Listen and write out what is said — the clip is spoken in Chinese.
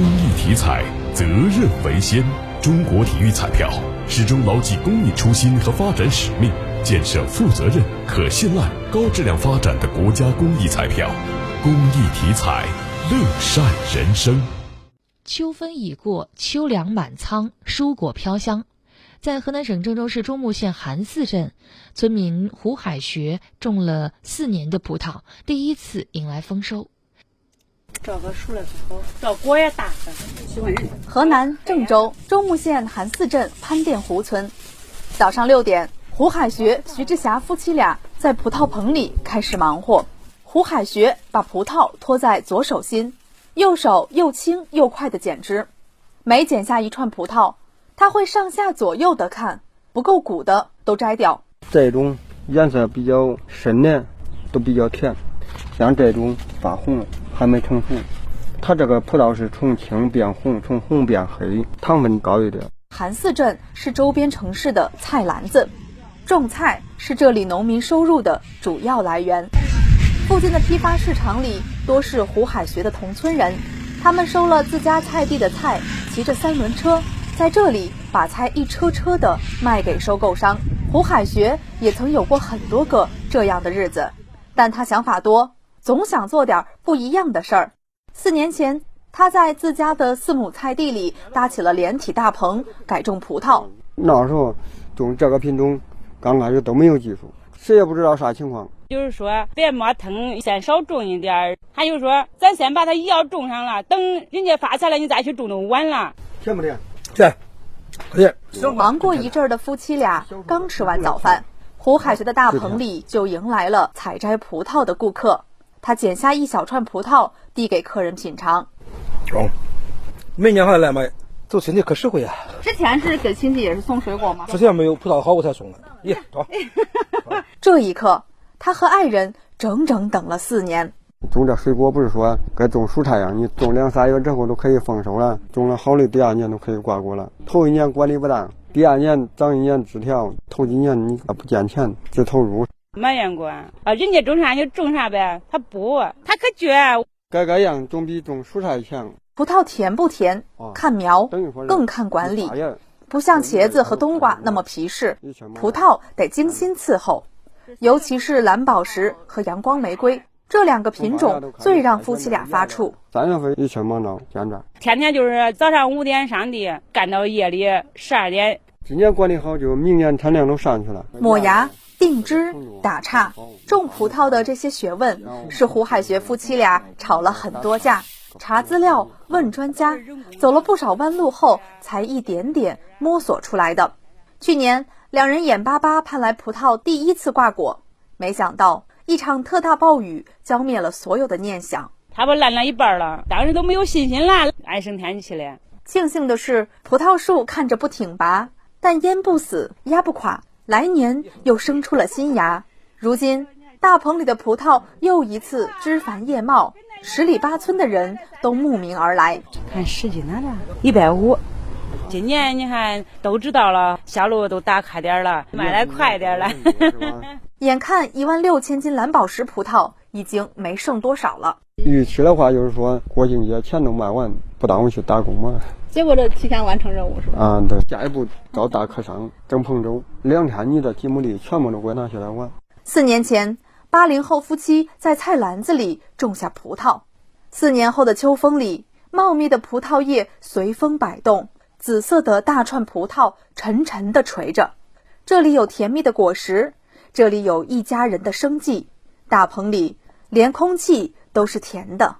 公益体彩，责任为先。中国体育彩票始终牢记公益初心和发展使命，建设负责任、可信赖、高质量发展的国家公益彩票。公益体彩，乐善人生。秋分已过，秋粮满仓，蔬果飘香。在河南省郑州市中牟县韩寺镇，村民胡海学种了四年的葡萄，第一次迎来丰收。这个熟了之后，这果也大，喜欢人。河南郑州中牟县韩寺镇潘店湖村，早上六点，胡海学、徐志霞夫妻俩在葡萄棚里开始忙活。胡海学把葡萄托在左手心，右手又轻又快地剪枝。每剪下一串葡萄，他会上下左右的看，不够鼓的都摘掉。这种颜色比较深的都比较甜，像这种发红了。还没成熟，它这个葡萄是从青变红，从红变黑，糖分高一点。韩寺镇是周边城市的菜篮子，种菜是这里农民收入的主要来源。附近的批发市场里多是胡海学的同村人，他们收了自家菜地的菜，骑着三轮车在这里把菜一车车的卖给收购商。胡海学也曾有过很多个这样的日子，但他想法多。总想做点不一样的事儿。四年前，他在自家的四亩菜地里搭起了连体大棚，改种葡萄。那时候种这个品种，刚开始都没有技术，谁也不知道啥情况。就是说，别磨腾，先少种一点儿。还有说，咱先把它要种上了，等人家发财了，你再去种就晚了。甜不甜？甜，甜。忙过一阵的夫妻俩刚吃完早饭，胡海学的大棚里就迎来了采摘葡萄的顾客。他剪下一小串葡萄，递给客人品尝。哦，每年还来买，走亲戚可实惠啊！之前是给亲戚也是送水果吗？之前没有葡萄好，我才送的。耶，走。这一刻，他和爱人整整等了四年。种这水果不是说跟种蔬菜一样，你种两三月之后都可以丰收了。种了好的，第二年都可以挂果了。头一年管理不当，第二年长一年枝条，头几年你不见钱，只投入。埋怨过啊，人家种啥就种啥呗，他不，他可倔。改改样总比种蔬菜强。葡萄甜不甜，看苗，更看管理。不像茄子和冬瓜那么皮实，葡萄得精心伺候。尤其是蓝宝石和阳光玫瑰这两个品种，最让夫妻俩发怵。三月份一切忙到现在，天天就是早上五点上地，干到夜里十二点。今年管理好，就明年产量都上去了。磨芽。定枝、打杈、种葡萄的这些学问，是胡海学夫妻俩吵了很多架，查资料、问专家，走了不少弯路后，才一点点摸索出来的。去年，两人眼巴巴盼来葡萄第一次挂果，没想到一场特大暴雨浇灭了所有的念想。它不烂了一半了，当时都没有信心了，唉声叹气的。庆幸的是，葡萄树看着不挺拔，但淹不死，压不垮。来年又生出了新芽，如今大棚里的葡萄又一次枝繁叶茂，十里八村的人都慕名而来。看十斤了的，一百五。今年你看都知道了，销路都打开点了，卖的快点了。眼看一万六千斤蓝宝石葡萄已经没剩多少了。预期的话就是说国庆节前都卖完，不耽误去打工嘛。结果这提前完成任务是吧？啊，对，下一步招大客商整彭州，两天你的几亩地全部都归拿下来玩。四年前，八零后夫妻在菜篮子里种下葡萄，四年后的秋风里，茂密的葡萄叶随风摆动，紫色的大串葡萄沉沉地垂着。这里有甜蜜的果实，这里有一家人的生计，大棚里连空气都是甜的。